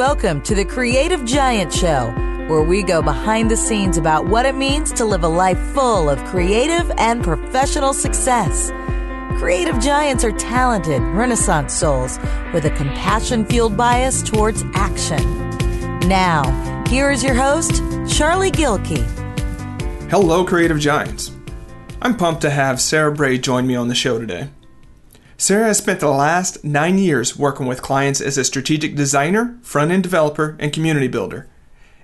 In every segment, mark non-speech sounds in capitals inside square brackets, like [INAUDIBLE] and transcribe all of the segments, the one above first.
welcome to the Creative Giant Show, where we go behind the scenes about what it means to live a life full of creative and professional success. Creative giants are talented, renaissance souls with a compassion fueled bias towards action. Now, here is your host, Charlie Gilkey. Hello, Creative Giants. I'm pumped to have Sarah Bray join me on the show today. Sarah has spent the last nine years working with clients as a strategic designer, front end developer, and community builder.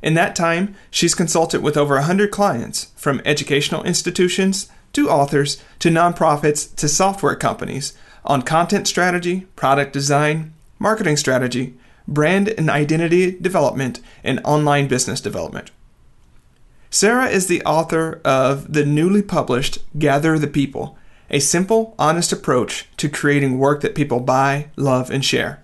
In that time, she's consulted with over 100 clients, from educational institutions to authors to nonprofits to software companies, on content strategy, product design, marketing strategy, brand and identity development, and online business development. Sarah is the author of the newly published Gather the People a simple, honest approach to creating work that people buy, love, and share.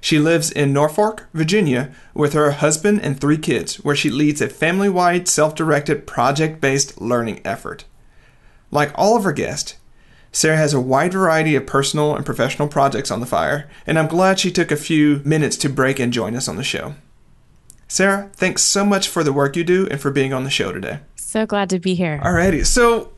She lives in Norfolk, Virginia, with her husband and three kids, where she leads a family wide, self directed, project based learning effort. Like all of her guests, Sarah has a wide variety of personal and professional projects on the fire, and I'm glad she took a few minutes to break and join us on the show. Sarah, thanks so much for the work you do and for being on the show today. So glad to be here. Alrighty, so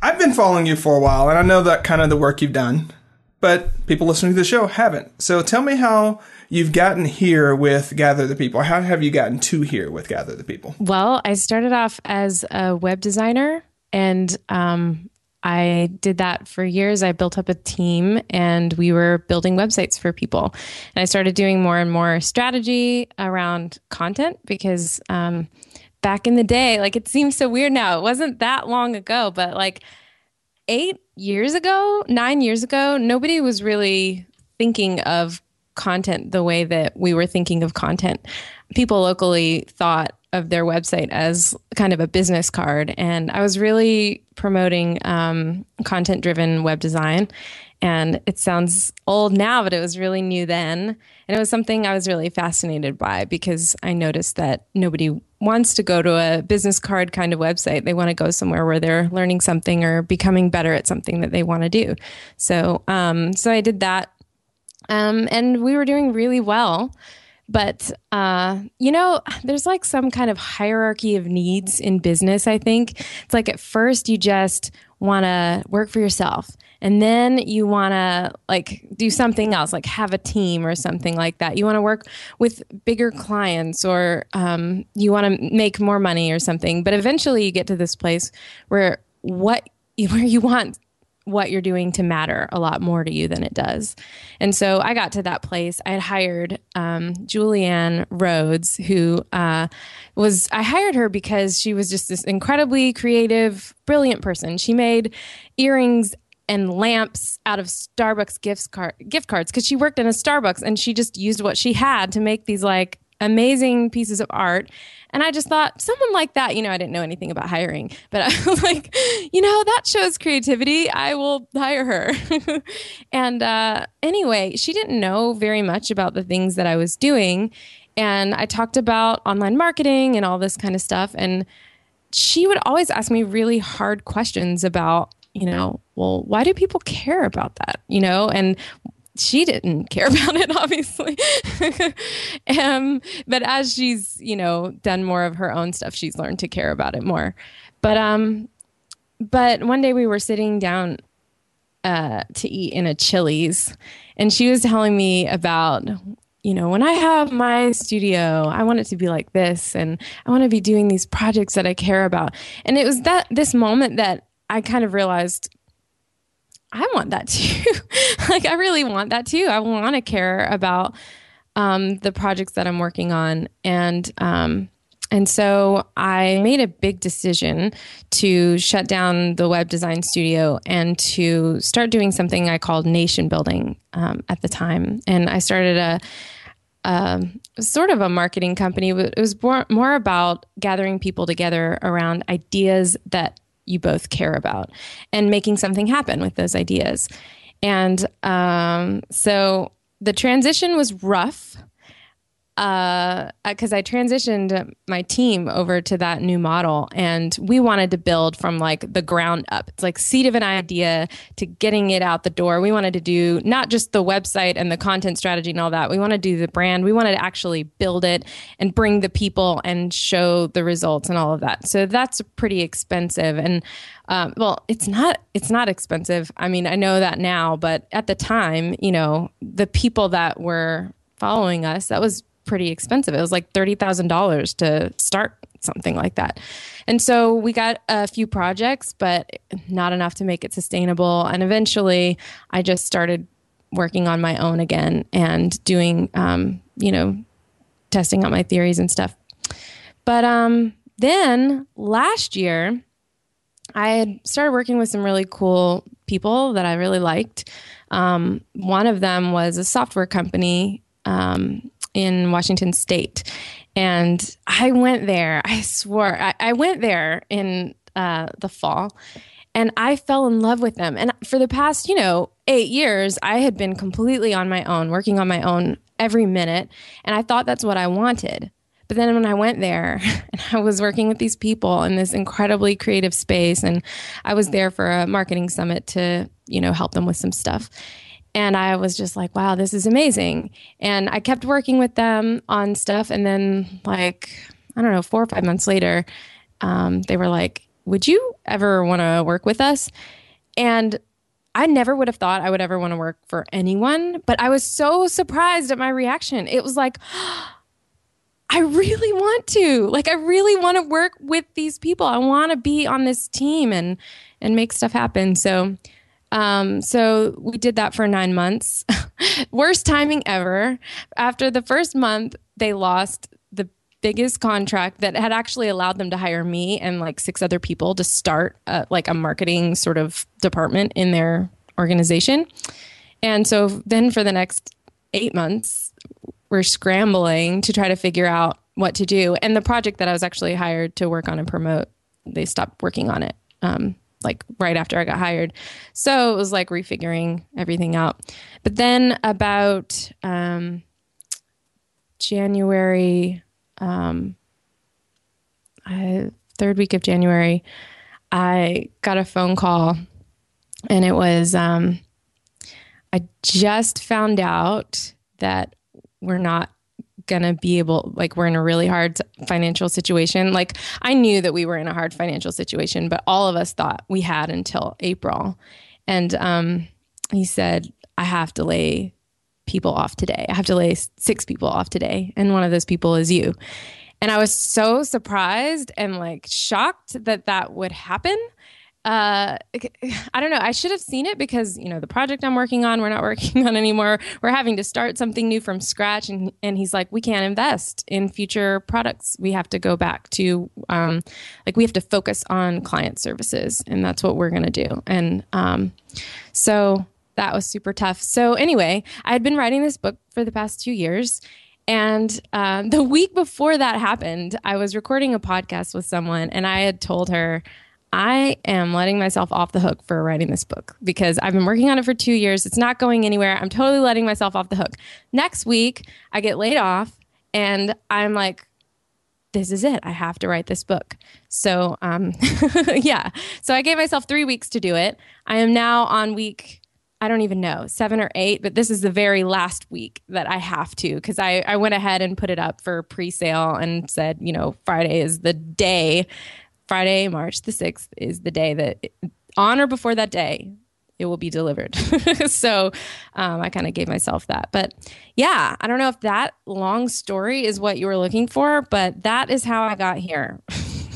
I've been following you for a while, and I know that kind of the work you've done, but people listening to the show haven't. So tell me how you've gotten here with Gather the People. How have you gotten to here with Gather the People? Well, I started off as a web designer, and um, I did that for years. I built up a team and we were building websites for people. And I started doing more and more strategy around content because um, back in the day, like it seems so weird now. It wasn't that long ago, but like eight years ago, nine years ago, nobody was really thinking of content the way that we were thinking of content. People locally thought of their website as kind of a business card. And I was really promoting um, content driven web design. And it sounds old now, but it was really new then. And it was something I was really fascinated by because I noticed that nobody wants to go to a business card kind of website. They want to go somewhere where they're learning something or becoming better at something that they want to do. So, um, so I did that. Um, and we were doing really well. But, uh, you know, there's like some kind of hierarchy of needs in business, I think. It's like at first you just want to work for yourself and then you want to like do something else like have a team or something like that you want to work with bigger clients or um, you want to make more money or something but eventually you get to this place where what [LAUGHS] where you want what you're doing to matter a lot more to you than it does. And so I got to that place. I had hired um, Julianne Rhodes, who uh, was, I hired her because she was just this incredibly creative, brilliant person. She made earrings and lamps out of Starbucks gift card gift cards because she worked in a Starbucks and she just used what she had to make these like amazing pieces of art. And I just thought, someone like that, you know, I didn't know anything about hiring, but [LAUGHS] I was like, you know, that shows creativity. I will hire her. [LAUGHS] and uh, anyway, she didn't know very much about the things that I was doing. And I talked about online marketing and all this kind of stuff. And she would always ask me really hard questions about, you know, well, why do people care about that? You know, and she didn't [LAUGHS] care about it, obviously. [LAUGHS] um, but as she's, you know, done more of her own stuff, she's learned to care about it more. But um, but one day we were sitting down uh, to eat in a Chili's, and she was telling me about, you know, when I have my studio, I want it to be like this, and I want to be doing these projects that I care about. And it was that this moment that I kind of realized I want that [LAUGHS] too. like, I really want that too. I want to care about um, the projects that I'm working on. And, um, and so I made a big decision to shut down the web design studio and to start doing something I called nation building um, at the time. And I started a, sort of a marketing company. but It was more, more about gathering people together around ideas that you both care about and making something happen with those ideas. And um, so the transition was rough. Because uh, I transitioned my team over to that new model, and we wanted to build from like the ground up. It's like seed of an idea to getting it out the door. We wanted to do not just the website and the content strategy and all that. We want to do the brand. We wanted to actually build it and bring the people and show the results and all of that. So that's pretty expensive and. Um, well, it's not it's not expensive. I mean, I know that now, but at the time, you know, the people that were following us, that was pretty expensive. It was like $30,000 to start something like that. And so we got a few projects, but not enough to make it sustainable. And eventually I just started working on my own again and doing, um, you know, testing out my theories and stuff. But um, then last year, I had started working with some really cool people that I really liked. Um, one of them was a software company um, in Washington State. And I went there, I swore, I, I went there in uh, the fall and I fell in love with them. And for the past, you know, eight years, I had been completely on my own, working on my own every minute. And I thought that's what I wanted. But then when I went there [LAUGHS] and I was working with these people in this incredibly creative space, and I was there for a marketing summit to, you know, help them with some stuff. And I was just like, wow, this is amazing. And I kept working with them on stuff. And then, like, I don't know, four or five months later, um, they were like, would you ever want to work with us? And I never would have thought I would ever want to work for anyone, but I was so surprised at my reaction. It was like, [GASPS] I really want to. Like I really want to work with these people. I want to be on this team and and make stuff happen. So um, so we did that for nine months. [LAUGHS] Worst timing ever. After the first month, they lost the biggest contract that had actually allowed them to hire me and like six other people to start a, like a marketing sort of department in their organization. And so then for the next eight months, we're scrambling to try to figure out what to do. And the project that I was actually hired to work on and promote, they stopped working on it. Um, like right after I got hired. So it was like refiguring everything out. But then about um, January, um, I, third week of January, I got a phone call and it was, um, I just found out that we're not to be able like we're in a really hard financial situation. Like i knew that we were in a hard financial situation but all of us thought we had until april. And um, he said i have to lay people off today. I have to lay six people off today and one of those people is you. And i was so surprised and like shocked that that would happen uh, I don't know. I should have seen it because you know the project I'm working on, we're not [LAUGHS] working on anymore. We're having to start something new from scratch, and and he's like, we can't invest in future products. We have to go back to um, like we have to focus on client services, and that's what we're gonna do. And um, so that was super tough. So anyway, I had been writing this book for the past two years. And um, [LAUGHS] the week before that happened, I was recording a podcast with someone, and I had told her, I am letting myself off the hook for writing this book because I've been working on it for two years. It's not going anywhere. I'm totally letting myself off the hook. Next week, I get laid off and I'm like, this is it. I have to write this book. So, um, [LAUGHS] yeah. So I gave myself three weeks to do it. I am now on week, I don't even know, seven or eight, but this is the very last week that I have to because I, I went ahead and put it up for pre sale and said, you know, Friday is the day Friday, March the 6th is the day that, on or before that day, it will be delivered. [LAUGHS] so um, I kind of gave myself that. But yeah, I don't know if that long story is what you were looking for, but that is how I got here.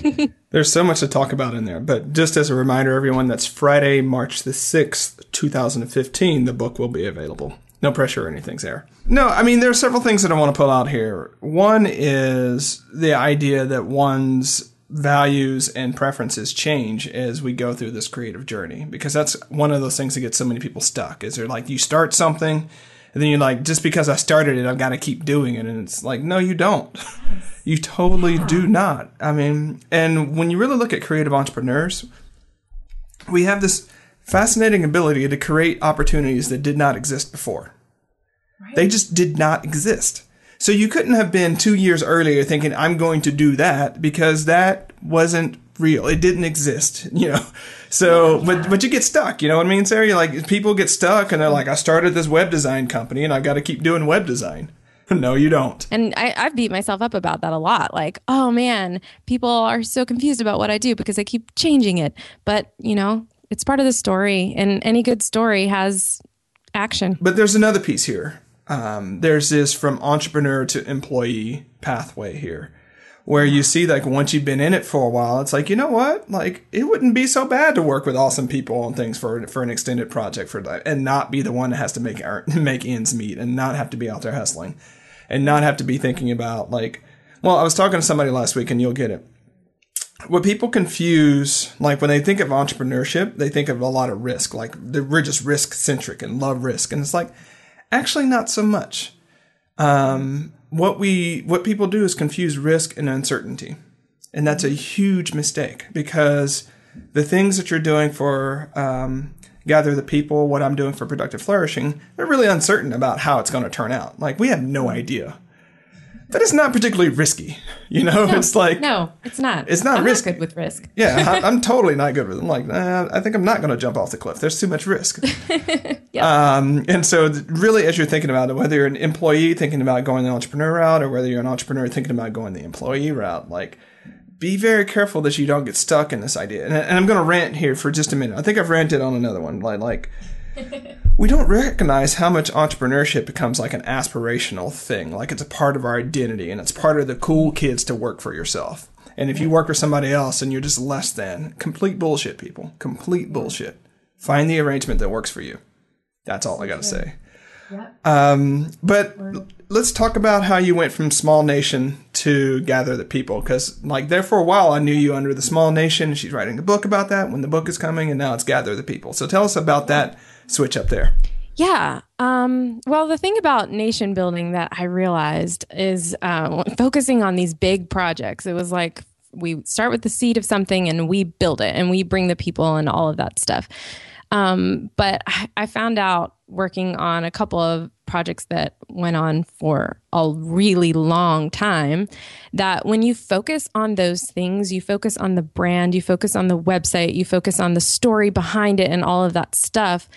[LAUGHS] There's so much to talk about in there. But just as a reminder, everyone, that's Friday, March the 6th, 2015, the book will be available. No pressure or anything there. No, I mean, there are several things that I want to pull out here. One is the idea that one's values and preferences change as we go through this creative journey because that's one of those things that gets so many people stuck is they're like you start something and then you're like just because i started it i've got to keep doing it and it's like no you don't. You totally do not. I mean and when you really look at creative entrepreneurs we have this fascinating ability to create opportunities that did not exist before. Right. they just did not exist So you couldn't have been two years earlier thinking, I'm going to do that because that wasn't real. It didn't exist, [LAUGHS] you know? So, yeah. but, but you get stuck, you know what I mean, Sarah? You're like, people get stuck and they're like, I started this web design company and I've got to keep doing web design. [LAUGHS] no, you don't. And I, I've beat myself up about that a lot. Like, oh man, people are so confused about what I do because I keep changing it. But, you know, it's part of the story and any good story has action. But there's another piece here um, there's this from entrepreneur to employee pathway here where you see like once you've been in it for a while it's like you know what? Like it wouldn't be so bad to work with awesome people on things for for an extended project for that and not be the one that has to make [LAUGHS] make ends meet and not have to be out there hustling and not have to be thinking about like well i was talking to somebody last week and you'll get it. What people confuse like when they think of entrepreneurship they think of a lot of risk like we're just risk centric and love risk. And it's like Actually, not so much. Um, what we what people do is confuse risk and uncertainty, and that's a huge mistake because the things that you're doing for um, gather the people, what I'm doing for productive flourishing, they're really uncertain about how it's going to turn out. Like we have no idea that is not particularly risky. You know, no, it's like no, it's not. It's not I'm risky. Not good with risk. yeah, I, [LAUGHS] am totally not good with it. I'm like, nah, I think I'm not going to jump off the cliff. There's too much risk. [LAUGHS] yep. um, and so, really, as you're thinking about it, whether you're an employee thinking about going the entrepreneur route, or whether you're an entrepreneur thinking about going the employee route, like be very careful that you don't get stuck in this idea. And, and I'm going to rant here for just a minute. I think I've ranted on another one. Like, like we don't recognize how much entrepreneurship becomes like an aspirational thing, like it's a part of our identity and it's part of the cool kids to work for yourself. And if you work for somebody else and you're just less than, complete bullshit, people. Complete bullshit. Find the arrangement that works for you. That's all I got to say. Um, but let's talk about how you went from small nation to gather the people because like there for a while i knew you under the small nation she's writing a book about that when the book is coming and now it's gather the people so tell us about that switch up there? Yeah. Um, well, the thing about nation building that I realized is uh, focusing on these big projects. It was like we start with the seed of something and we build it and we bring the people and all of that stuff. Um, but I, I found out working on a couple of projects that went on for a really long time that when you focus on those things, you focus on the brand, you focus on the website, you focus on the story behind it and all of that stuff.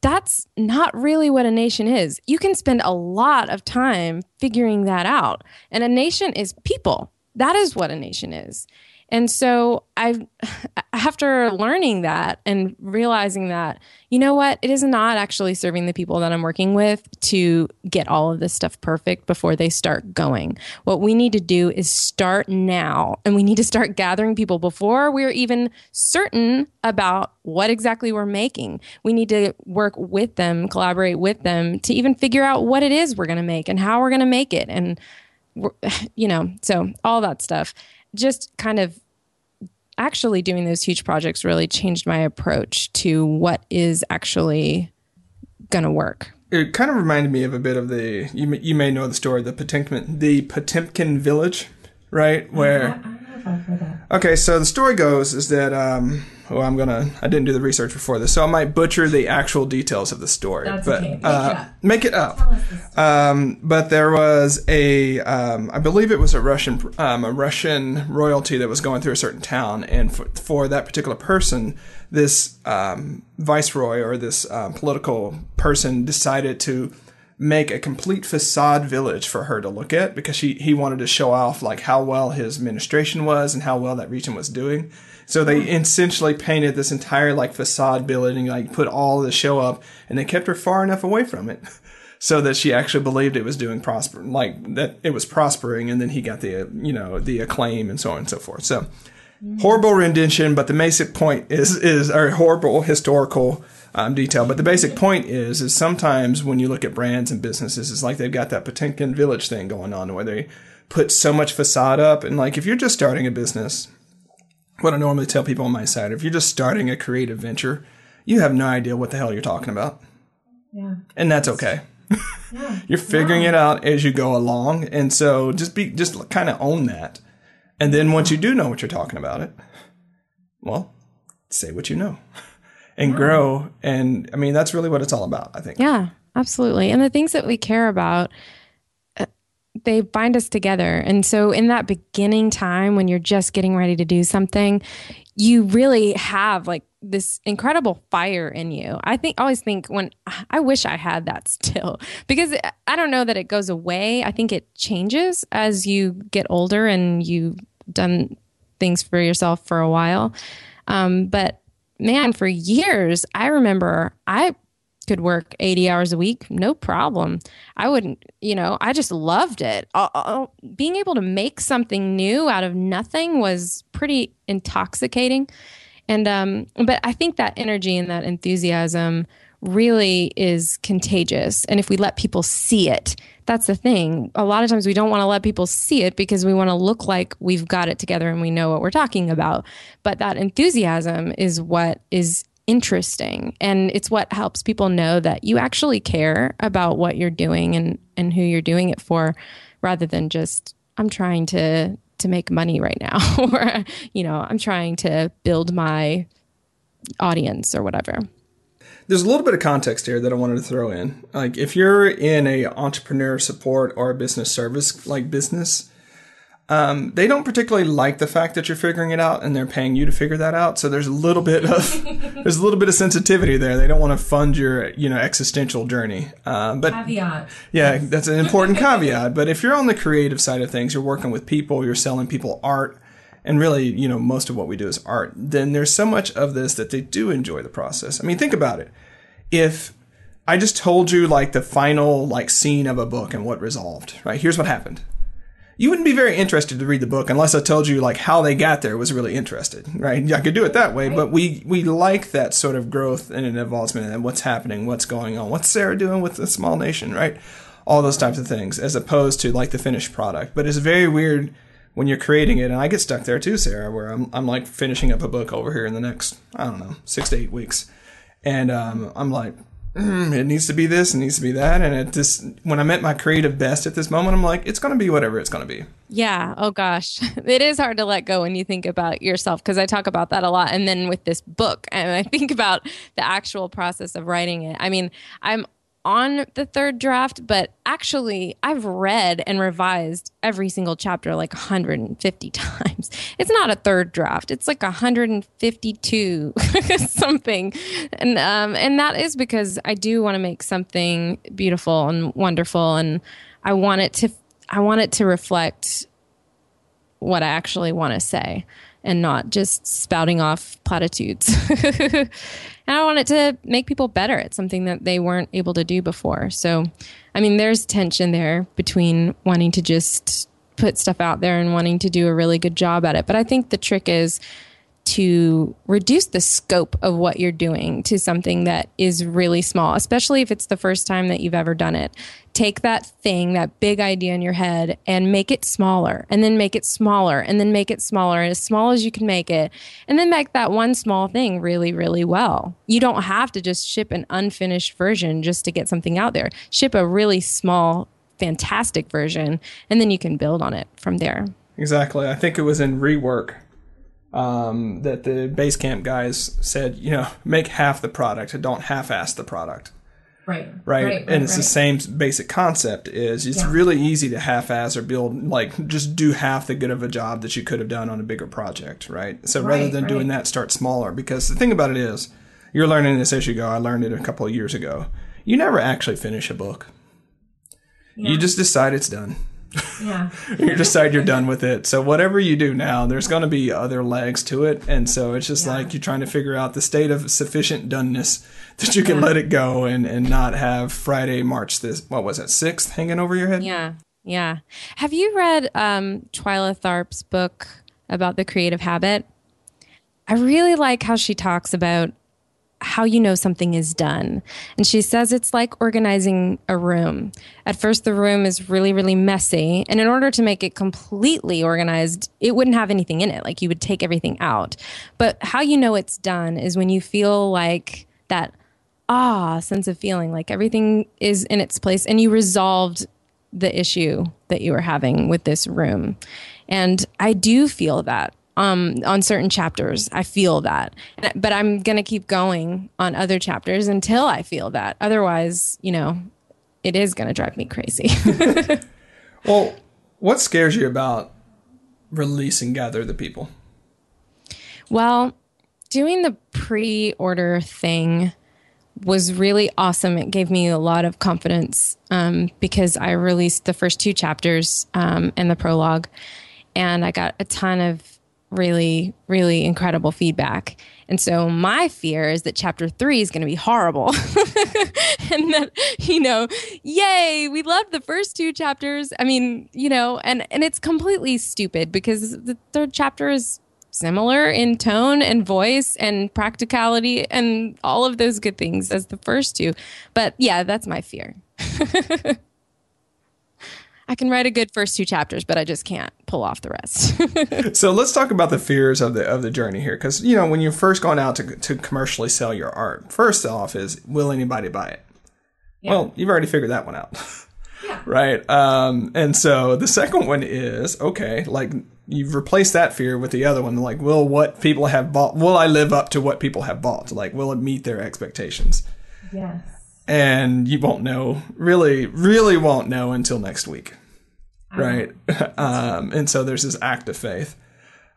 That's not really what a nation is. You can spend a lot of time figuring that out. And a nation is people. That is what a nation is. And so I, [SIGHS] after learning that and realizing that, you know what, it is not actually serving the people that I'm working with to get all of this stuff perfect before they start going. What we need to do is start now and we need to start gathering people before we're even certain about what exactly we're making. We need to work with them, collaborate with them to even figure out what it is we're going to make and how we're going to make it. And, [SIGHS] you know, so all that stuff just kind of actually doing those huge projects really changed my approach to what is actually going to work. It kind of reminded me of a bit of the you may, you may know the story the Potemkin the Potemkin village, right? Where Okay, so the story goes is that um, well, I'm gonna. I didn't do the research before this, so I might butcher the actual details of the story. That's but okay. uh, make it up. Um, but there was a, um, I believe it was a Russian, um, a Russian royalty that was going through a certain town, and for, for that particular person, this um, viceroy or this um, political person decided to make a complete facade village for her to look at because she he wanted to show off like how well his administration was and how well that region was doing. So they hmm. essentially painted this entire like facade building, like put all the show up, and they kept her far enough away from it, [LAUGHS] so that she actually believed it was doing prosper, like that it was prospering, and then he got the you know the acclaim and so on and so forth. So hmm. horrible rendition, but the basic point is is a horrible historical um, detail. But the basic point is is sometimes when you look at brands and businesses, it's like they've got that Potemkin village thing going on where they put so much facade up, and like if you're just starting a business what I normally tell people on my side, if you're just starting a creative venture, you have no idea what the hell you're talking about. Yeah. And that's okay. Yeah. [LAUGHS] you're figuring yeah. it out as you go along. And so just be just kind of own that. And then once you do know what you're talking about it, well, say what you know [LAUGHS] and grow. And I mean, that's really what it's all about, I think. Yeah, absolutely. And the things that we care about they bind us together. And so in that beginning time when you're just getting ready to do something, you really have like this incredible fire in you. I think always think when I wish I had that [LAUGHS] still because I don't know that it goes away. I think it changes as you get older and you've done things for yourself for a while. Um, but man, for years, I remember I could work 80 hours a week, no problem. I wouldn't, you know, I just loved it. Uh, uh, being able to make something new out of nothing was pretty intoxicating. And, um, but I think that energy and that enthusiasm really is contagious. And if we let people see it, that's the thing. A lot of times we don't want to let people see it because we want to look like we've got it together and we know what we're talking about. But that enthusiasm is what is interesting and it's what helps people know that you actually care about what you're doing and and who you're doing it for rather than just I'm trying to to make money right now [LAUGHS] or you know I'm trying to build my audience or whatever there's a little bit of context here that I wanted to throw in. Like if you're in a entrepreneur support or a business service like business, um, they don't particularly like the fact that you're figuring it out and they're paying you to figure that out. So there's a little bit of [LAUGHS] there's a little bit of sensitivity there. They don't want to fund your you know existential journey. Um, but caveat. Yeah, that's an important [LAUGHS] caveat. But if you're on the creative side of things, you're working with people, you're selling people art, and really you know most of what we do is art. Then there's so much of this that they do enjoy the process. I mean, think about it. If I just told you like the final like scene of a book and what resolved, right? Here's what happened you wouldn't be very interested to read the book unless I told you like how they got there was really interested, right? I could do it that way, but we we like that sort of growth and an involvement and what's happening, what's going on, what's Sarah doing with the small nation, right? All those types of things, as opposed to like the finished product. But it's very weird when you're creating it, and I get stuck there too, Sarah, where I'm I'm like finishing up a book over here in the next I don't know six to eight weeks, and um, I'm like, mm, it needs to be this, it needs to be that. And it just, when I'm at my creative best at this moment, I'm like, it's going to be whatever it's going to be. Yeah. Oh gosh. [LAUGHS] It is hard to let go when you think about yourself because I talk about that a lot. And then with this book, and I think about the actual process of writing it. I mean, I'm on the third draft, but actually, I've read and revised every single chapter like 150 [LAUGHS] times. It's not a third draft; it's like 152 [LAUGHS] something, and um, and that is because I do want to make something beautiful and wonderful, and I want it to I want it to reflect what I actually want to say and not just spouting off platitudes. [LAUGHS] and I want it to make people better at something that they weren't able to do before. So, I mean, there's tension there between wanting to just put stuff out there and wanting to do a really good job at it. But I think the trick is to reduce the scope of what you're doing to something that is really small, especially if it's the first time that you've ever done it. Take that thing, that big idea in your head, and make it smaller, and then make it smaller, and then make it smaller, and as small as you can make it, and then make that one small thing really, really well. You don't have to just ship an unfinished version just to get something out there. Ship a really small, fantastic version, and then you can build on it from there. Exactly. I think it was in rework um, that the Basecamp guys said, you know, make half the product, don't half-ass the product. Right. Right. right and right, it's right. the same basic concept is it's Yeah. really easy to half-ass or build like just do half the good of a job that you could have done on a bigger project, right? So rather than doing that, start smaller because the thing about it is you're learning this as you go. I learned it a couple of years ago. You never actually finish a book. You just decide it's done. Yeah. [LAUGHS] you decide you're done with it. So whatever you do now, there's going to be other legs to it, and so it's just Yeah. like you're trying to figure out the state of sufficient doneness [LAUGHS] that you can let it go and and not have Friday, March this what was it sixth hanging over your head. Yeah. Yeah. Have you read um, Twyla Tharp's book about the creative habit? I really like how she talks about how you know something is done. And she says it's like organizing a room. At first, the room is really, really messy. And in order to make it completely organized, it wouldn't have anything in it. Like you would take everything out. But how you know it's done is when you feel like that ah sense of feeling like everything is in its place and you resolved the issue that you were having with this room. And I do feel that um, on certain chapters. I feel that. But I'm going to keep going on other chapters until I feel that. Otherwise, you know, it is going to drive me crazy. [LAUGHS] well, what scares you about releasing Gather the People? Well, doing the pre order thing was really awesome. It gave me a lot of confidence um, because I released the first two chapters um, and the prologue, and I got a ton of really, really incredible feedback. And so my fear is that chapter three is going to be horrible. [LAUGHS] and that, you know, yay, we loved the first two chapters. I mean, you know, and, and it's completely stupid because the third chapter is similar in tone and voice and practicality and all of those good things as the first two. But yeah, that's my fear. [LAUGHS] I can write a good first two chapters, but I just can't pull off the rest. [LAUGHS] so let's talk about the fears of the of the journey here, because you know when you're first going out to to commercially sell your art, first off is will anybody buy it? Yeah. Well, you've already figured that one out. [LAUGHS] Yeah. right. Um, and so the second one is okay, like you've replaced that fear with the other one. Like, will what people have bought, will I live up to what people have bought? Like, will it meet their expectations? Yes. And you won't know, really, really won't know until next week. Right. [LAUGHS] um, and so there's this act of faith.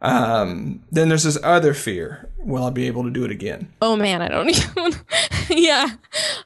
Um, then there's this other fear. Will I be able to do it again? Oh man, I don't [LAUGHS] even. [LAUGHS] yeah.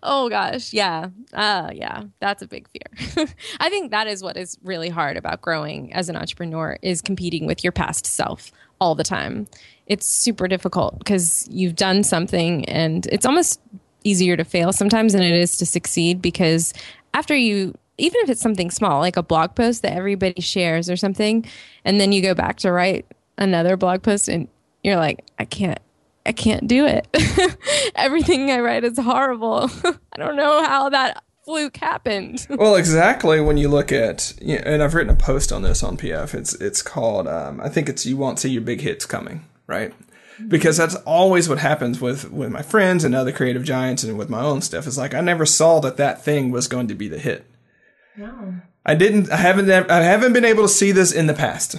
Oh gosh. Yeah. Uh, yeah. That's a big fear. I think that is what is really hard about growing as an entrepreneur is competing with your past self all the time. It's super difficult because you've done something and it's almost easier to fail sometimes than it is to succeed because after you even if it's something small like a blog post that everybody shares or something and then you go back to write another blog post and you're like, I can't, I can't do it. [LAUGHS] Everything I write is horrible. [LAUGHS] I don't know how that fluke happened. [LAUGHS] well, exactly. When you look at, and I've written a post on this on PF. It's it's called. Um, I think it's you won't see your big hits coming, right? Because that's always what happens with with my friends and other creative giants and with my own stuff. Is like I never saw that that thing was going to be the hit. No. I didn't. I haven't. I haven't been able to see this in the past.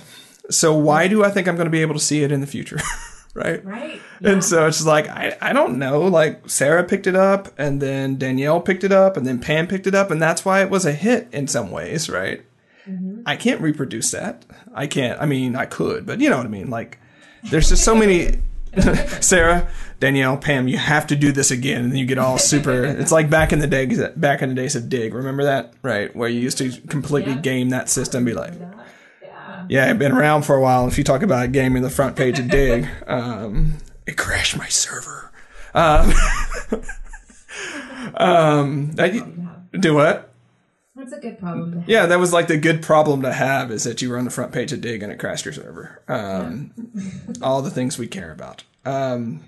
So why do I think I'm going to be able to see it in the future? [LAUGHS] right? Right. Yeah. And so it's like I, I don't know. Like Sarah picked it up, and then Danielle picked it up, and then Pam picked it up, and that's why it was a hit in some ways, right? Mm-hmm. I can't reproduce that. I can't. I mean, I could, but you know what I mean. Like, there's just so many. [LAUGHS] Sarah, Danielle, Pam, you have to do this again, and you get all super. it's like back in the day, back in the days of Digg. Remember that, right? Where you used to completely yeah. game that system, be like, yeah, yeah I've been around for a while. If you talk about gaming, the front page of Digg, [LAUGHS] um, it crashed my server. Um, [LAUGHS] um, I, do what? That's a good problem. Yeah, that was like the good problem to have is that you were on the front page of Digg and it crashed your server. Um, yeah. all the things we care about. Um,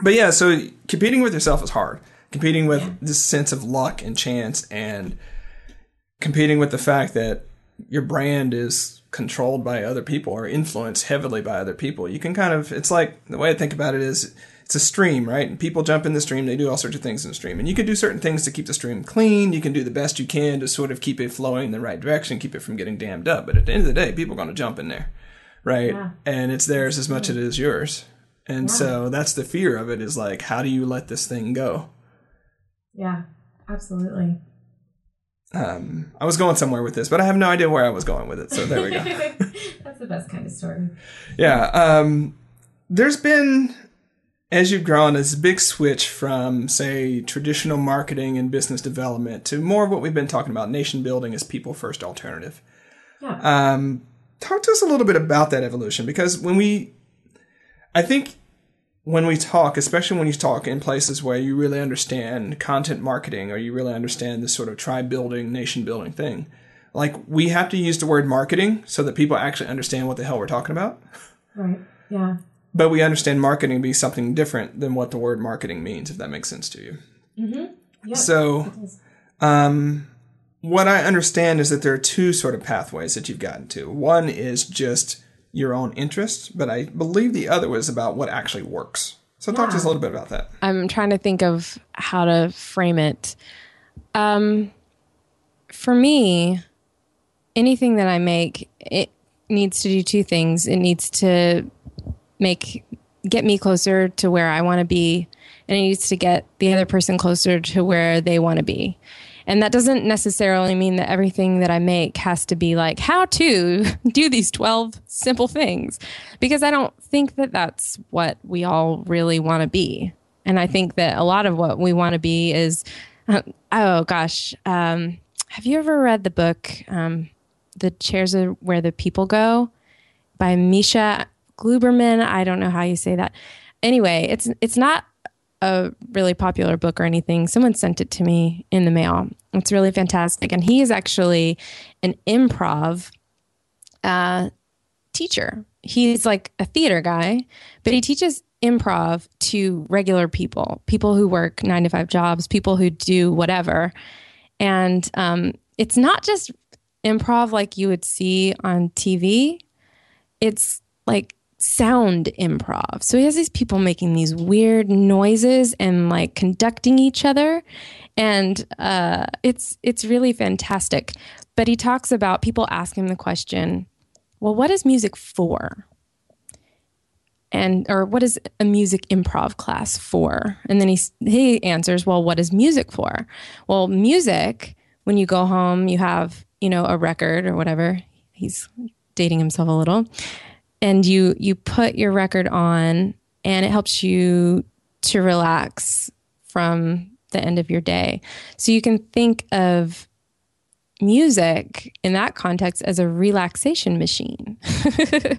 but yeah, so competing with yourself is hard. Competing with yeah. this sense of luck and chance and competing with the fact that your brand is controlled by other people or influenced heavily by other people. You can kind of, it's like the way I think about it is it's a stream, right? And people jump in the stream, they do all sorts of things in the stream. And you can do certain things to keep the stream clean. You can do the best you can to sort of keep it flowing in the right direction, keep it from getting dammed up. But at the end of the day, people are going to jump in there, right? Yeah. And it's theirs as much as it is yours. And yeah. so that's the fear of it is like, how do you let this thing go? Yeah, absolutely. Um, I was going somewhere with this, but I have no idea where I was going with it. So there we go. [LAUGHS] That's the best kind of story. Yeah. Um, there's been, as you've grown, it's a big switch from, say, traditional marketing and business development to more of what we've been talking about nation building as people first alternative. Yeah. Um, talk to us a little bit about that evolution because when we, I think when we talk, especially when you talk in places where you really understand content marketing or you really understand this sort of tribe building, nation building thing, like we have to use the word marketing so that people actually understand what the hell we're talking about. Right. Yeah. But we understand marketing to be something different than what the word marketing means, if that makes sense to you. Mm-hmm. Yep. So, um, what I understand is that there are two sort of pathways that you've gotten to. One is just your own interest, but I believe the other was about what actually works. So, talk to us a little bit about that. I'm trying to think of how to frame it. Um, for me, anything that I make, it needs to do two things. It needs to make get me closer to where I want to be, and it needs to get the other person closer to where they want to be. And that doesn't necessarily mean that everything that I make has to be like how to [LAUGHS] do these 12 simple things because I don't think that that's what we all really want to be. And I think that a lot of what we want to be is, uh, oh gosh, um, have you ever read the book, um, The Chairs Are Where the People Go by Misha Glouberman? I don't know how you say that. Anyway, it's it's not a really popular book or anything. Someone sent it to me in the mail. It's really fantastic. And he is actually an improv uh, teacher. He's like a theater guy, but he teaches improv to regular people, people who work nine to five jobs, people who do whatever. And um, it's not just improv like you would see on TV, it's like sound improv. So he has these people making these weird noises and like conducting each other, and uh, it's it's really fantastic. But he talks about people ask him the question, "Well, what is music for?" And or what is a music improv class for? And then he he answers, "Well, what is music for?" Well, music when you go home, you have you know a record or whatever. He's dating himself a little and you you put your record on and it helps you to relax from the end of your day. So you can think of music in that context as a relaxation machine. [LAUGHS]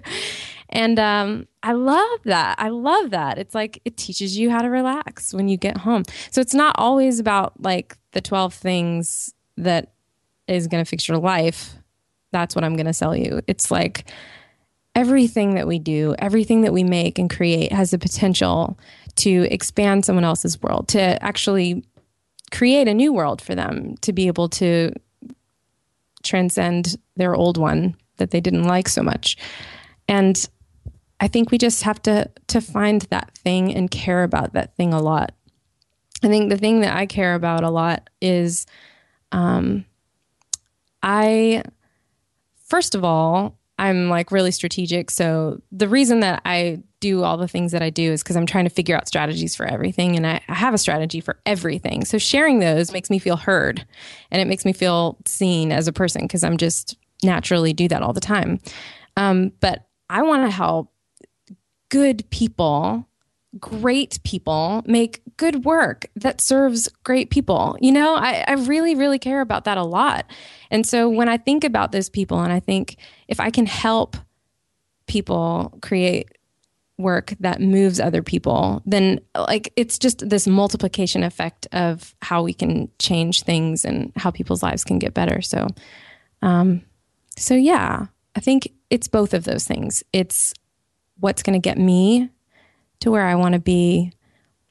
and um, I love that. I love that. It's like it teaches you how to relax when you get home. So it's not always about like the 12 things that is going to fix your life. That's what I'm going to sell you. It's like everything that we do, everything that we make and create has the potential to expand someone else's world, to actually create a new world for them, to be able to transcend their old one that they didn't like so much. And I think we just have to to find that thing and care about that thing a lot. I think the thing that I care about a lot is um I first of all, I'm like really strategic. So the reason that I do all the things that I do is because I'm trying to figure out strategies for everything. And I, I, have a strategy for everything. So sharing those makes me feel heard and it makes me feel seen as a person because I'm just naturally do that all the time. Um, but I want to help good people great people make good work that serves great people. You know, I, I really, really care about that a lot. And so when I think about those people and I think if I can help people create work that moves other people, then like it's just this multiplication effect of how we can change things and how people's lives can get better. So, um, so yeah, I think it's both of those things. It's what's going to get me to where I want to be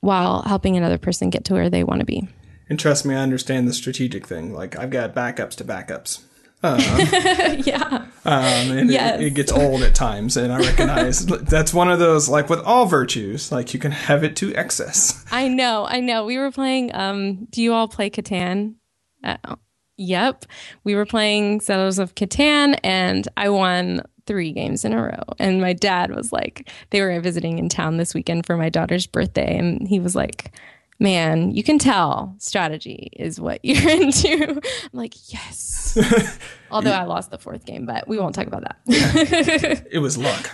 while helping another person get to where they want to be. And trust me, I understand the strategic thing. Like I've got backups to backups. Uh, [LAUGHS] yeah. Um, and yes. it, it, gets old at times, and I recognize [LAUGHS] that's one of those like with all virtues, like you can have it to excess. I know, I know. We were playing. Um, do you all play Catan? Uh, yep, we were playing Settlers of Catan, and I won three games in a row. And my dad was like, they were visiting in town this weekend for my daughter's birthday. And he was like, man, you can tell strategy is what [LAUGHS] you're into. I'm like, yes. [LAUGHS] Although I lost the fourth game, but we won't talk about that. [LAUGHS] it was luck.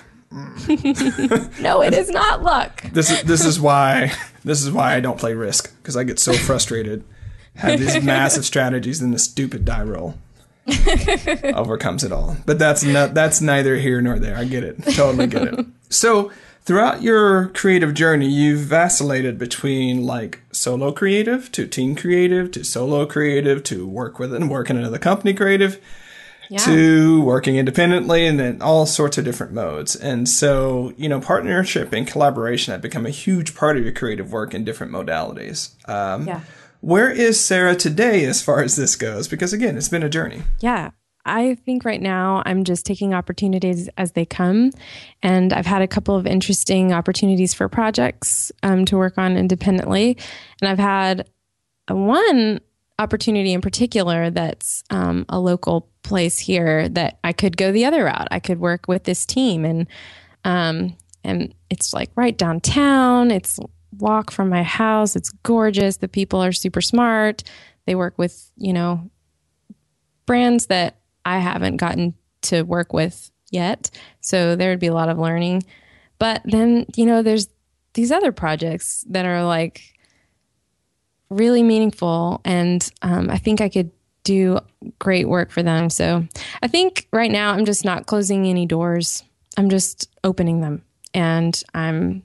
no, it is not luck. This is this is why this is why I don't play Risk because I get so frustrated. Have these massive strategies in the stupid die roll. [LAUGHS] overcomes it all. But that's not that's neither here nor there. I get it. Totally get it. [LAUGHS] So throughout your creative journey, you've vacillated between like solo creative to team creative to solo creative to work with and work in another company creative. Yeah. to working independently and then all sorts of different modes. And so, you know, partnership and collaboration have become a huge part of your creative work in different modalities. Um, yeah. Where is Sarah today as far as this goes? Because again, it's been a journey. Yeah. I think right now I'm just taking opportunities as they come. And I've had a couple of interesting opportunities for projects um, to work on independently. And I've had one opportunity in particular that's um, a local place here that I could go the other route. I could work with this team and um, and it's like right downtown. It's walk from my house. It's gorgeous. The people are super smart. They work with, you know, brands that I haven't gotten to work with yet. So there would be a lot of learning. But then, you know, there's these other projects that are like really meaningful. And um, I think I could do great work for them. So I think right now I'm just not closing any doors, I'm just opening them. And I'm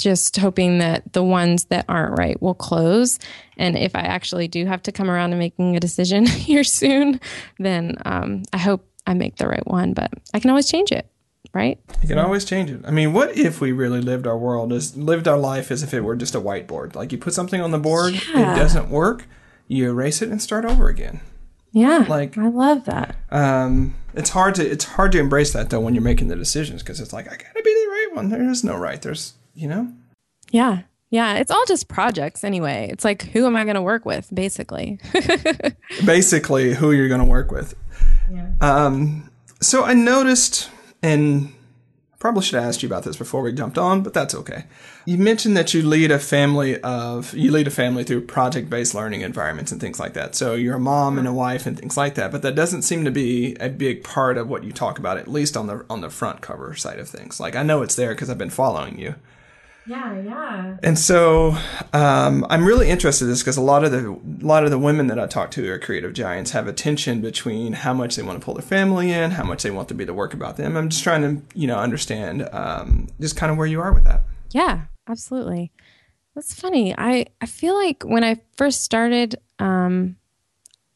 just hoping that the ones that aren't right will close. And if I actually do have to come around to making a decision [LAUGHS] here soon, then um, I hope I make the right one. But I can always change it, right? You can always change it. I mean, what if we really lived our world as lived our life as if it were just a whiteboard? Like you put something on the board, Yeah. it doesn't work, you erase it and start over again. Yeah. Like- I love that. Um, it's hard to it's hard to embrace that though when you're making the decisions because it's like I gotta be the right one. There is no right. There's you know. Yeah. Yeah. It's all just projects anyway. It's like, who am I going to work with, basically? [LAUGHS] basically who you're going to work with. Yeah. Um, so I noticed, and probably should have asked you about this before we jumped on, but that's okay. You mentioned that you lead a family of you lead a family through project-based learning environments and things like that. So you're a mom and a wife and things like that. But that doesn't seem to be a big part of what you talk about, at least on the on the front cover side of things. Like I know it's there because I've been following you. Yeah. Yeah. And so um, I'm really interested in this because a lot of the a lot of the women that I talk to who are creative giants have a tension between how much they want to pull their family in, how much they want to be the work about them. I'm just trying to you know understand um, just kind of where you are with that. Yeah, absolutely. That's funny. I, I feel like when I first started, um,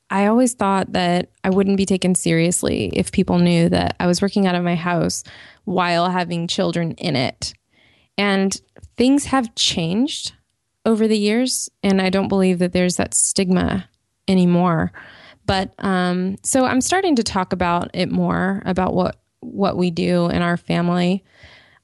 I always thought that I wouldn't be taken seriously if people knew that I was working out of my house while having children in it. And things have changed over the years, and I don't believe that there's that stigma anymore. But um, so I'm starting to talk about it more about what what we do in our family.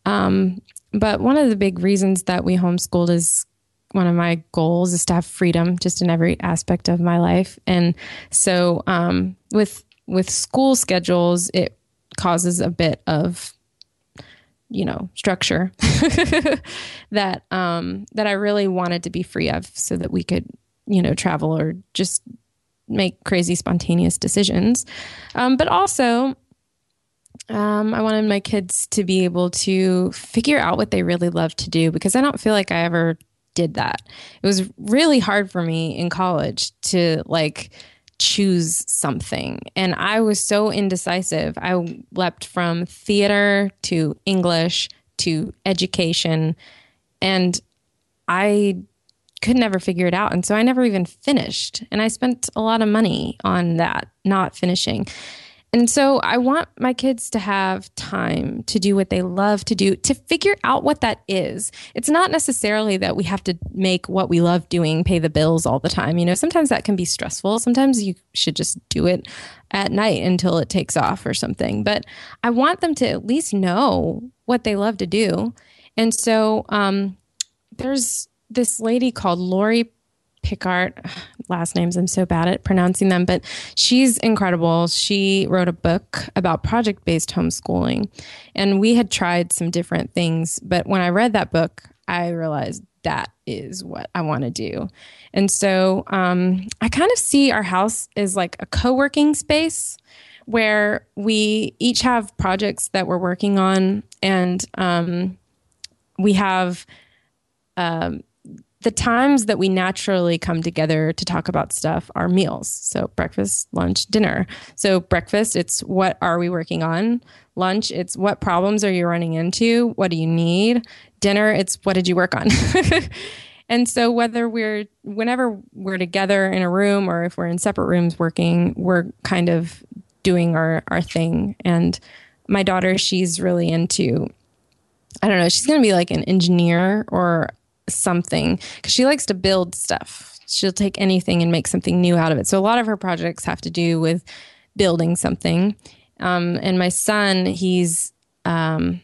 Um, but one of the big reasons that we homeschooled is one of my goals is to have freedom just in every aspect of my life. And so um, with with school schedules, it causes a bit of you know structure [LAUGHS] that um, that I really wanted to be free of, so that we could you know travel or just make crazy spontaneous decisions. Um, but also, um, I wanted my kids to be able to figure out what they really love to do because I don't feel like I ever did that. It was really hard for me in college to like choose something. And I was so indecisive. I leapt from theater to English to education. And I could never figure it out. And so I never even finished. And I spent a lot of money on that, not finishing. And so I want my kids to have time to do what they love to do, to figure out what that is. It's not necessarily that we have to make what we love doing pay the bills all the time. You know, sometimes that can be stressful. Sometimes you should just do it at night until it takes off or something. But I want them to at least know what they love to do. And so um, there's this lady called Lori Pickert, last names, I'm so bad at pronouncing them, but she's incredible. She wrote a book about project based homeschooling. And we had tried some different things, but when I read that book, I realized that is what I want to do. And so um, I kind of see our house as like a co working space where we each have projects that we're working on and um, we have the times that we naturally come together to talk about stuff are meals. So breakfast, lunch, dinner. So breakfast, it's what are we working on? Lunch, it's what problems are you running into? What do you need? Dinner, it's what did you work on? [LAUGHS] and so whether we're whenever we're together in a room or if we're in separate rooms working, we're kind of doing our our thing. And my daughter, she's really into I don't know, she's going to be like an engineer or something because she likes to build stuff. She'll take anything and make something new out of it. So a lot of her projects have to do with building something. Um, and my son, he's um,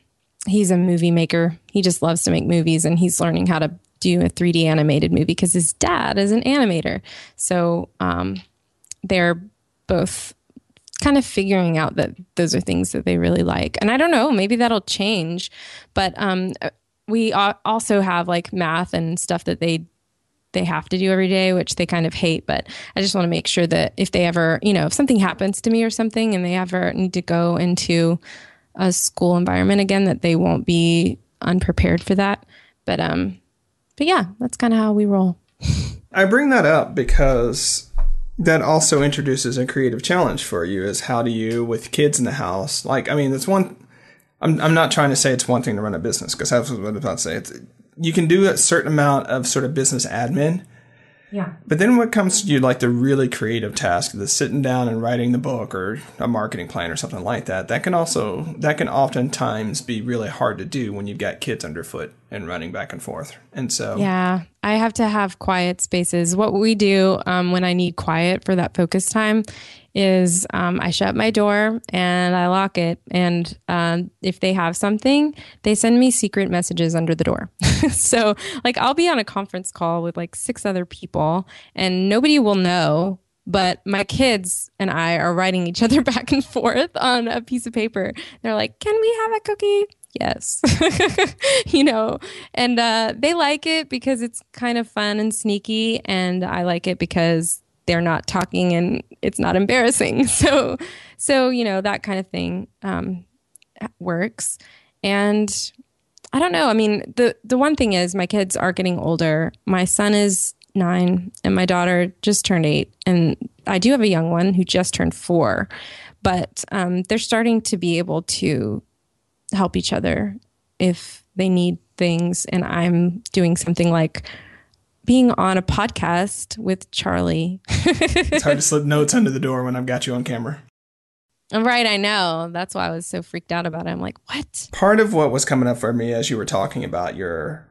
he's a movie maker. He just loves to make movies, and he's learning how to do a 3D animated movie because his dad is an animator. So um, they're both kind of figuring out that those are things that they really like. And I don't know, maybe that'll change, but um, we also have like math and stuff that they they have to do every day, which they kind of hate. But I just want to make sure that if they ever, you know, if something happens to me or something and they ever need to go into a school environment again, that they won't be unprepared for that. But, um, but yeah, that's kind of how we roll. I bring that up because that also introduces a creative challenge for you is how do you with kids in the house like i mean it's one i'm, I'm not trying to say it's one thing to run a business because that's what i was about to say it's, you can do a certain amount of sort of business admin yeah. But then what comes to you like the really creative task, the sitting down and writing the book or a marketing plan or something like that, that can also that can oftentimes be really hard to do when you've got kids underfoot and running back and forth. And so Yeah. I have to have quiet spaces. What we do um, when I need quiet for that focus time is um, I shut my door and I lock it. And um, if they have something, they send me secret messages under the door. [LAUGHS] so, like, I'll be on a conference call with like six other people, and nobody will know. But my kids and I are writing each other [LAUGHS] back and forth on a piece of paper. They're like, Can we have a cookie? Yes. [LAUGHS] you know, and uh, they like it because it's kind of fun and sneaky. And I like it because they're not talking and it's not embarrassing. [LAUGHS] So, so you know that kind of thing um, works. And I don't know. I mean, the the one thing is my kids are getting older. My son is nine, and my daughter just turned eight, and I do have a young one who just turned four. But um, they're starting to be able to help each other if they need things, and I'm doing something like being on a podcast with Charlie. it's hard to [LAUGHS] slip notes under the door when I've got you on camera. Right, I know. That's why I was so freaked out about it. I'm like, what? Part of what was coming up for me as you were talking about your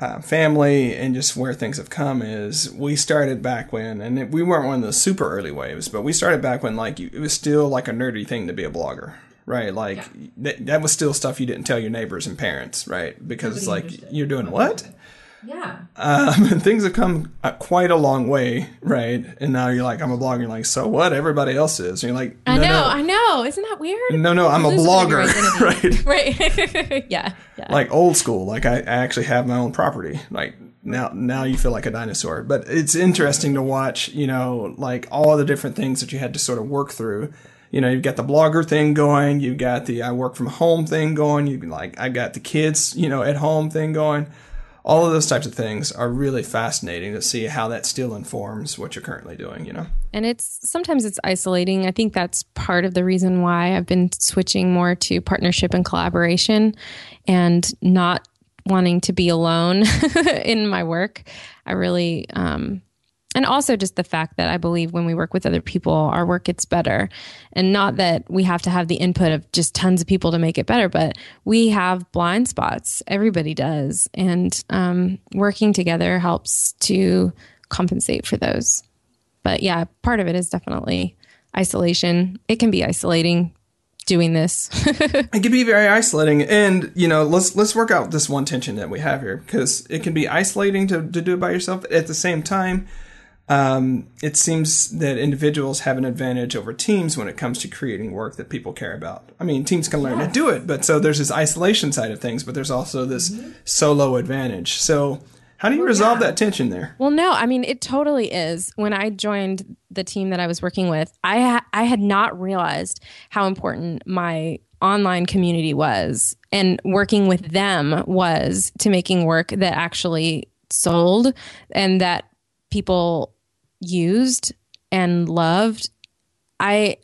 uh, family and just where things have come is we started back when, and it, we weren't one of the super early waves, but we started back when like you, it was still like a nerdy thing to be a blogger, right? Like yeah. th- that was still stuff you didn't tell your neighbors and parents, right? Because Nobody like understood. you're doing what? Yeah. Um, and [LAUGHS] things have come uh, quite a long way, right? And now you're like, I'm a blogger. You're like, so what? Everybody else is. And you're like, no, I know, no. I know. Isn't that weird? No, no, I'm a blogger, [LAUGHS] right? [LAUGHS] Right. yeah, yeah. Like old school. Like I, I actually have my own property. Like now, now you feel like a dinosaur. But it's interesting to watch. You know, like all the different things that you had to sort of work through you know, you've got the blogger thing going, you've got the I work from home thing going, you've like I got the kids, you know, at home thing going all of those types of things are really fascinating to see how that still informs what you're currently doing you know? And it's sometimes it's isolating. I think that's part of the reason why i've been switching more to partnership and collaboration and not wanting to be alone [LAUGHS] in my work. I really um, and also just the fact that I believe when we work with other people, our work gets better. And not that we have to have the input of just tons of people to make it better, but we have blind spots. Everybody does. And um, working together helps to compensate for those. But yeah, part of it is definitely isolation. It can be isolating doing this. [LAUGHS] it can be very isolating, and you know, let's let's work out this one tension that we have here because it can be isolating to, to do it by yourself. At the same time, um, it seems that individuals have an advantage over teams when it comes to creating work that people care about. I mean, teams can learn yes. to do it, but so there's this isolation side of things, but there's also this mm-hmm. solo advantage. So, how do you well, resolve yeah. that tension there? Well, no, I mean, it totally is. When I joined the team that I was working with, I ha- I had not realized how important my online community was and working with them was to making work that actually sold and that people used and loved. I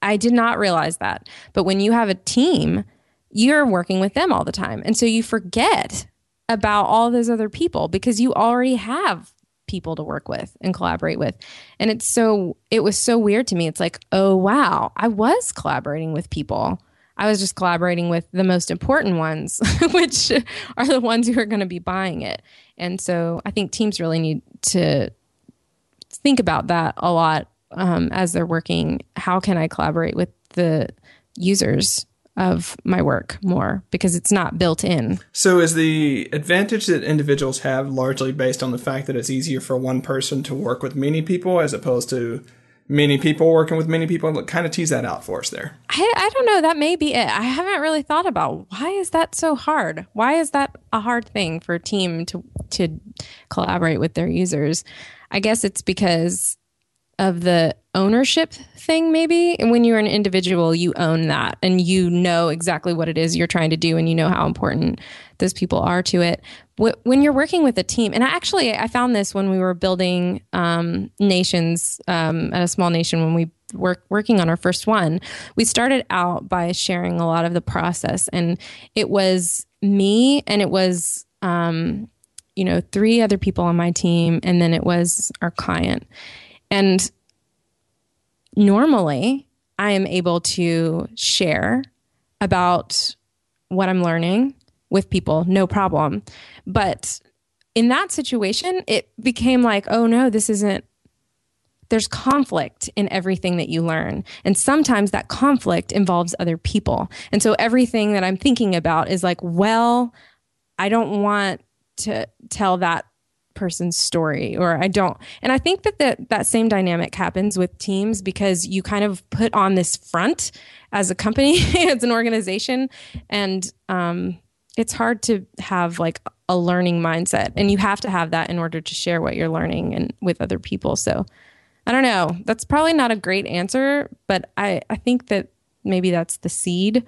I did not realize that. But when you have a team, you're working with them all the time. And so you forget about all those other people because you already have people to work with and collaborate with. And it's so it was so weird to me. It's like, "Oh wow, I was collaborating with people." I was just collaborating with the most important ones, [LAUGHS] which are the ones who are going to be buying it. And so I think teams really need to think about that a lot um, as they're working. How can I collaborate with the users of my work more because it's not built in. So, is the advantage that individuals have largely based on the fact that it's easier for one person to work with many people as opposed to many people working with many people? Kind of tease that out for us there. I, I don't know. That may be it. I haven't really thought about why is that so hard? Why is that a hard thing for a team to to collaborate with their users. I guess it's because of the ownership thing maybe? When you're an individual you own that and you know exactly what it is you're trying to do and you know how important those people are to it. When you're working with a team and I actually i found this when we were building um, nations um, at a small nation when we were working on our first one. We started out by sharing a lot of the process and it was me and it was um, you know three other people on my team and then it was our client and normally I am able to share about what I'm learning with people, no problem. But in that situation, it became like, oh no, this isn't, there's conflict in everything that you learn. And sometimes that conflict involves other people. And so everything that I'm thinking about is like, well, I don't want to tell that person's story or I don't. And I think that that, that same dynamic happens with teams because you kind of put on this front as a company, [LAUGHS] as an organization, and um, it's hard to have like a learning mindset, and you have to have that in order to share what you're learning and with other people. So I don't know. That's probably not a great answer, but I I think that maybe that's the seed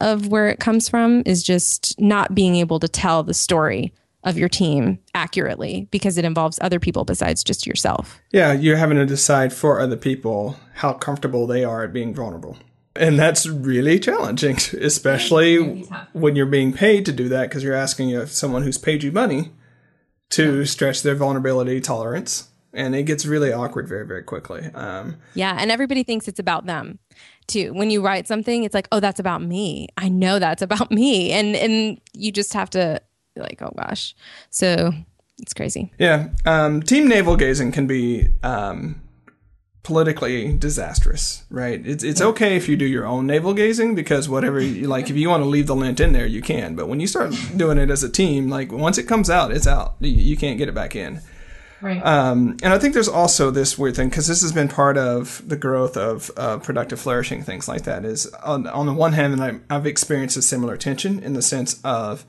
of where it comes from is just not being able to tell the story of your team accurately because it involves other people besides just yourself. Yeah, you're having to decide for other people how comfortable they are at being vulnerable. And that's really challenging, [LAUGHS] especially really when you're being paid to do that because you're asking someone who's paid you money to yeah. stretch their vulnerability tolerance. And it gets really awkward very, very quickly. Um, yeah, and everybody thinks it's about them too. When you write something, it's like, oh, that's about me. I know that's about [LAUGHS] me, and and you just have to like, oh gosh. So it's crazy. Yeah. Um, team navel gazing can be um, politically disastrous, right? It's it's yeah. okay if you do your own navel gazing because whatever you like, if you want to leave the lint in there, you can. But when you start doing it as a team, like once it comes out, it's out. You, you can't get it back in. Right. Um, and I think there's also this weird thing because this has been part of the growth of uh, productive flourishing, things like that. Is on, on the one hand, and I, I've experienced a similar tension in the sense of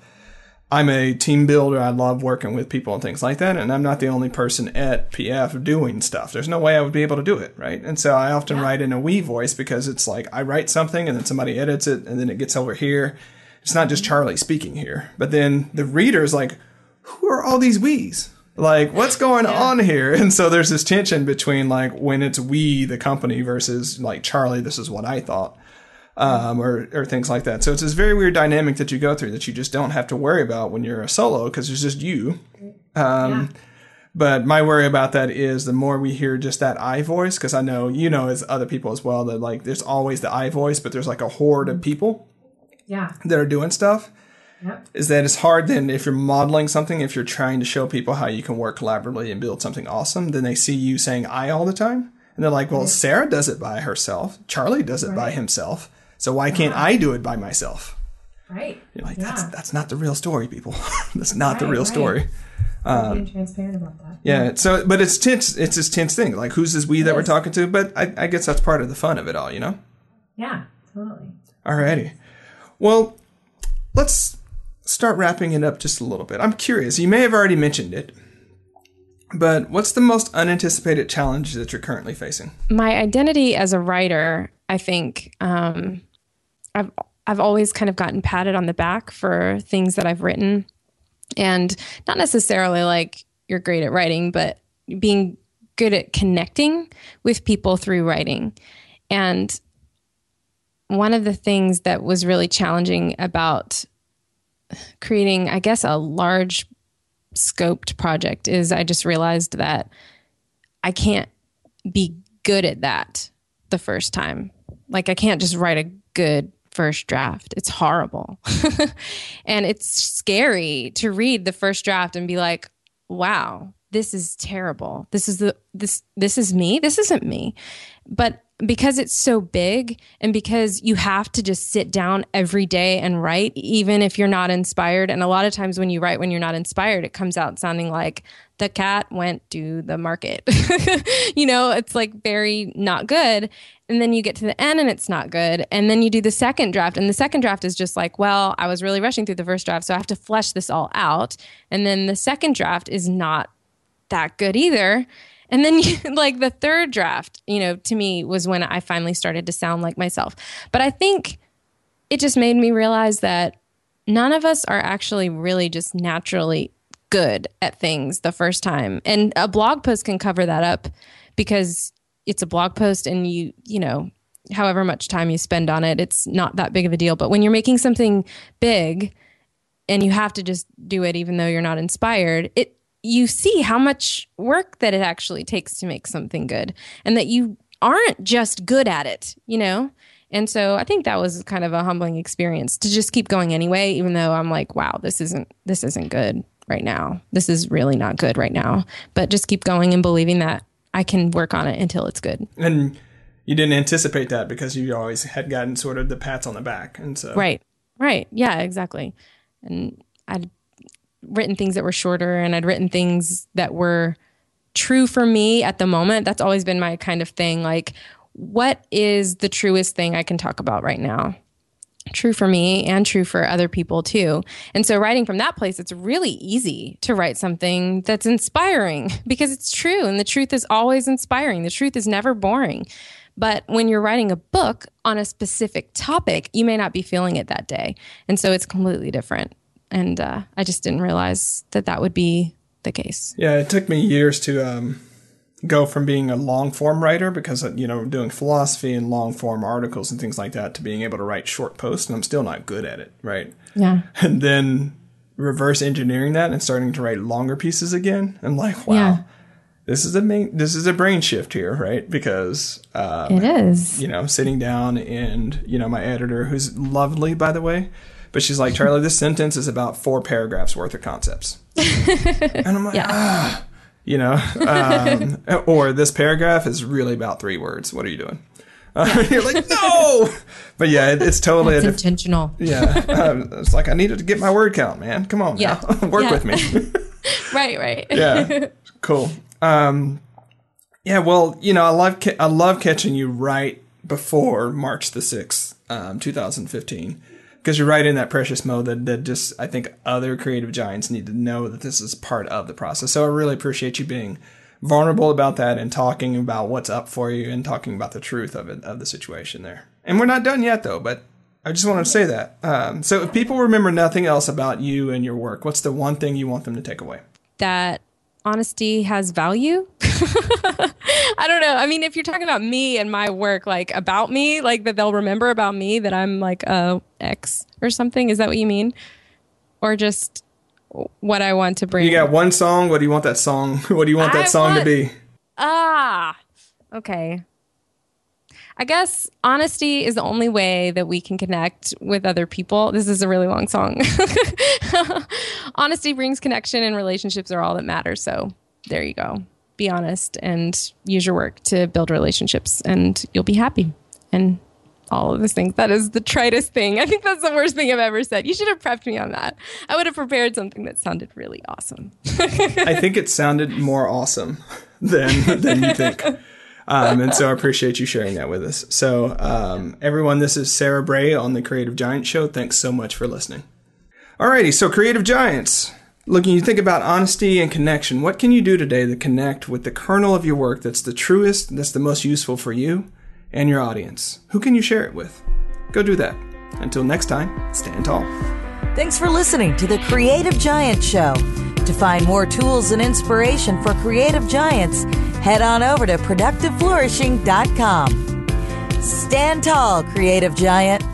I'm a team builder. I love working with people and things like that. And I'm not the only person at PF doing stuff. There's no way I would be able to do it, right? And so I often yeah. write in a we voice because it's like I write something and then somebody edits it and then it gets over here. It's not just mm-hmm. Charlie speaking here. But then the reader is like, who are all these we's? Like, what's going yeah. on here? And so there's this tension between like when it's we, the company, versus like Charlie, this is what I thought um, or, or things like that. So it's this very weird dynamic that you go through that you just don't have to worry about when you're a solo because it's just you. Um, yeah. But my worry about that is the more we hear just that I voice, because I know you know as other people as well that like there's always the I voice, but there's like a horde of people, yeah, that are doing stuff. Yep. Is that it's hard then if you're modeling something, if you're trying to show people how you can work collaboratively and build something awesome, then they see you saying I all the time. And they're like, well. Sarah does it by herself. Charlie does it right. by himself. So why can't I do it by myself? Right. You're like, yeah. that's that's not the real story, people. [LAUGHS] that's not right, the real right. story. Um, being transparent about that. Yeah, yeah. So, but it's tense. It's this tense thing. Like, who's this we it that is. we're talking to? But I, I guess that's part of the fun of it all, you know. Yeah, totally. Alrighty. Well, let's start wrapping it up just a little bit. I'm curious. You may have already mentioned it, but what's the most unanticipated challenge that you're currently facing? My identity as a writer, I think, um, I've I've always kind of gotten patted on the back for things that I've written, and not necessarily like you're great at writing, but being good at connecting with people through writing. And one of the things that was really challenging about creating, I guess, a large scoped project is I just realized that I can't be good at that the first time. Like I can't just write a good first draft. It's horrible. [LAUGHS] and it's scary to read the first draft and be like, wow, this is terrible. This is the this this is me. This isn't me. But because it's so big and because you have to just sit down every day and write even if you're not inspired. And a lot of times when you write when you're not inspired it comes out sounding like the cat went to the market. [LAUGHS] You know it's like very not good. And then you get to the end and it's not good. And then you do the second draft. And the second draft is just like well i was really rushing through the first draft so i have to flesh this all out. And then the second draft is not that good either and then, [LAUGHS] you, like the third draft, you know, to me was when I finally started to sound like myself. But I think it just made me realize that none of us are actually really just naturally good at things the first time. And a blog post can cover that up because it's a blog post and you, you know, however much time you spend on it, it's not that big of a deal. But when you're making something big and you have to just do it even though you're not inspired, it you see how much work that it actually takes to make something good and that you aren't just good at it, you know? And so I think that was kind of a humbling experience to just keep going anyway, even though I'm like, wow, this isn't this isn't good right now. This is really not good right now. But just keep going and believing that I can work on it until it's good. And you didn't anticipate that because you always had gotten sort of the pats on the back. And so Right. Right. Yeah, exactly. And I written things that were shorter and I'd written things that were true for me at the moment. That's always been my kind of thing. Like, what is the truest thing I can talk about right now? True for me and true for other people too. And so, writing from that place, it's really easy to write something that's inspiring [LAUGHS] because it's true. And the truth is always inspiring. The truth is never boring. But when you're writing a book on a specific topic, you may not be feeling it that day. And so, it's completely different and uh, I just didn't realize that that would be the case. Yeah, it took me years to um, go from being a long form writer because you know doing philosophy and long form articles and things like that to being able to write short posts, and I'm still not good at it, right? Yeah. [LAUGHS] And then reverse engineering that and starting to write longer pieces again. I'm like, wow. Yeah. This is a main, this is a brain shift here, right? Because um, it is, you know, sitting down and you know my editor, who's lovely by the way, but she's like, Charlie, this sentence is about four paragraphs worth of concepts. and I'm like, [LAUGHS] yeah. ah, you know, um, [LAUGHS] or this paragraph is really about three words. What are you doing? [LAUGHS] Uh, you're like, no, but yeah, it, it's totally diff- intentional. Yeah, um, it's like I needed to get my word count, man. Come on, yeah, work yeah. with me. right, right. yeah, cool. Um, yeah, well, you know, I love ca- I love catching you right before March the sixth, um, 2015 because you're right in that precious mode that, that just I think other creative giants need to know that this is part of the process. So I really appreciate you being vulnerable about that and talking about what's up for you and talking about the truth of it of the situation there. And we're not done yet though, but I just wanted to say that. Um, so if people remember nothing else about you and your work, what's the one thing you want them to take away? That honesty has value. [LAUGHS] [LAUGHS] I don't know. I mean, if you're talking about me and my work, like about me, like that they'll remember about me that I'm like a X or something. Is that what you mean? Or just what I want to bring? You got one song. What do you want that song? [LAUGHS] What do you want that I song want, to be? Ah, okay. I guess honesty is the only way that we can connect with other people. This is a really long song. [LAUGHS] honesty brings connection, and relationships are all that matters. So there you go. Be honest and use your work to build relationships, and you'll be happy. And all of those things. That is the tritest thing. I think that's the worst thing I've ever said. You should have prepped me on that. I would have prepared something that sounded really awesome. I think it sounded more awesome [LAUGHS] than than you think. Um, and so I appreciate you sharing that with us. So, um, everyone, this is Sarah Bray on the Creative Giant Show. Thanks so much for listening. Alrighty, so Creative Giants. Looking, you think about honesty and connection. What can you do today to connect with the kernel of your work that's the truest, that's the most useful for you and your audience? Who can you share it with? Go do that. Until next time, stand tall. Thanks for listening to the Creative Giant Show. To find more tools and inspiration for creative giants, head on over to productiveflourishing.com. Stand tall, creative giant.